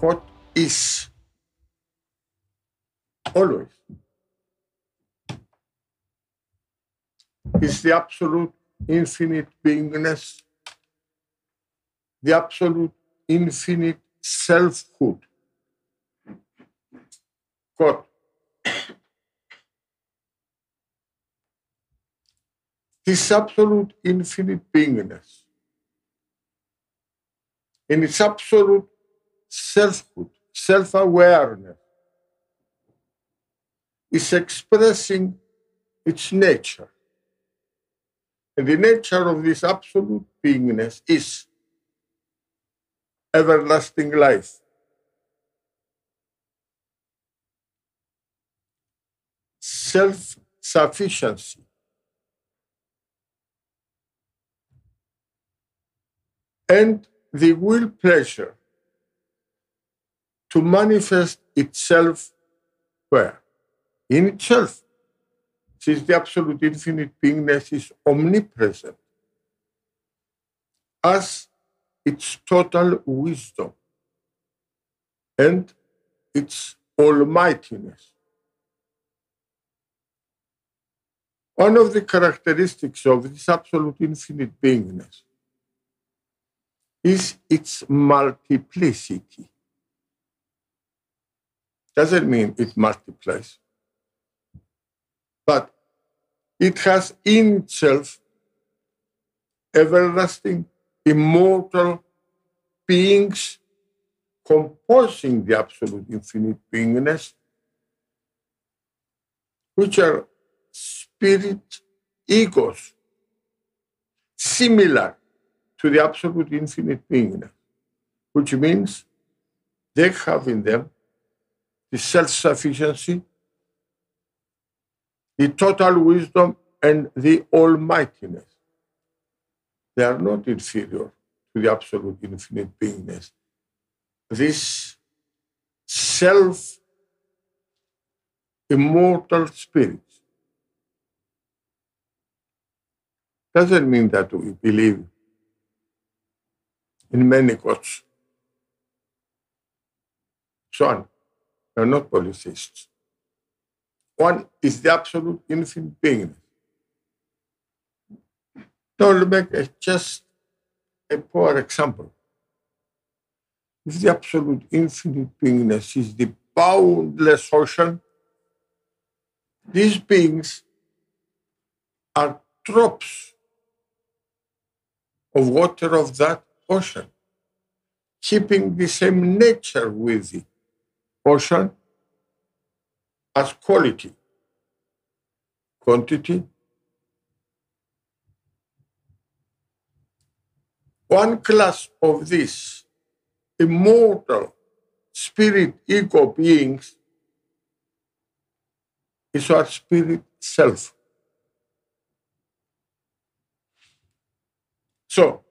what is always is the absolute infinite beingness, the absolute infinite selfhood. God. This absolute infinite beingness in its absolute selfhood, self awareness, is expressing its nature. And the nature of this absolute beingness is everlasting life. Self sufficiency. And the will pleasure to manifest itself where? In itself. Since the absolute infinite beingness is omnipresent as its total wisdom and its almightiness. One of the characteristics of this absolute infinite beingness is its multiplicity. Doesn't mean it multiplies, but it has in itself everlasting, immortal beings composing the absolute infinite beingness, which are spirit egos, similar to the absolute infinite beingness, which means they have in them the self sufficiency, the total wisdom, and the almightiness. They are not inferior to the absolute infinite beingness. This self immortal spirit doesn't mean that we believe in many gods. So on. They're not polytheists. One is the absolute infinite being. Let me make just a poor example. If the absolute infinite beingness is the boundless ocean, these beings are drops of water of that ocean, keeping the same nature with the ocean as quality, quantity. One class of these immortal spirit ego beings is our spirit self. So,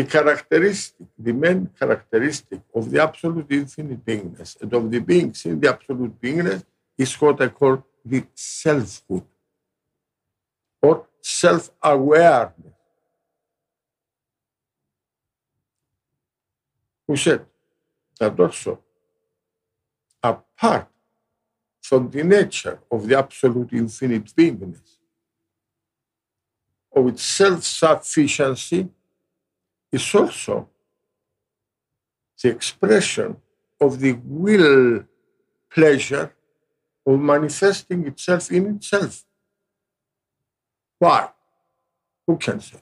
the characteristic, the main characteristic of the absolute infinite beingness and of the beings in the absolute beingness is what I call the selfhood or self awareness. Who said that also apart from the nature of the absolute infinite beingness, of its self sufficiency, is also the expression of the will pleasure of manifesting itself in itself. Why? Who can say?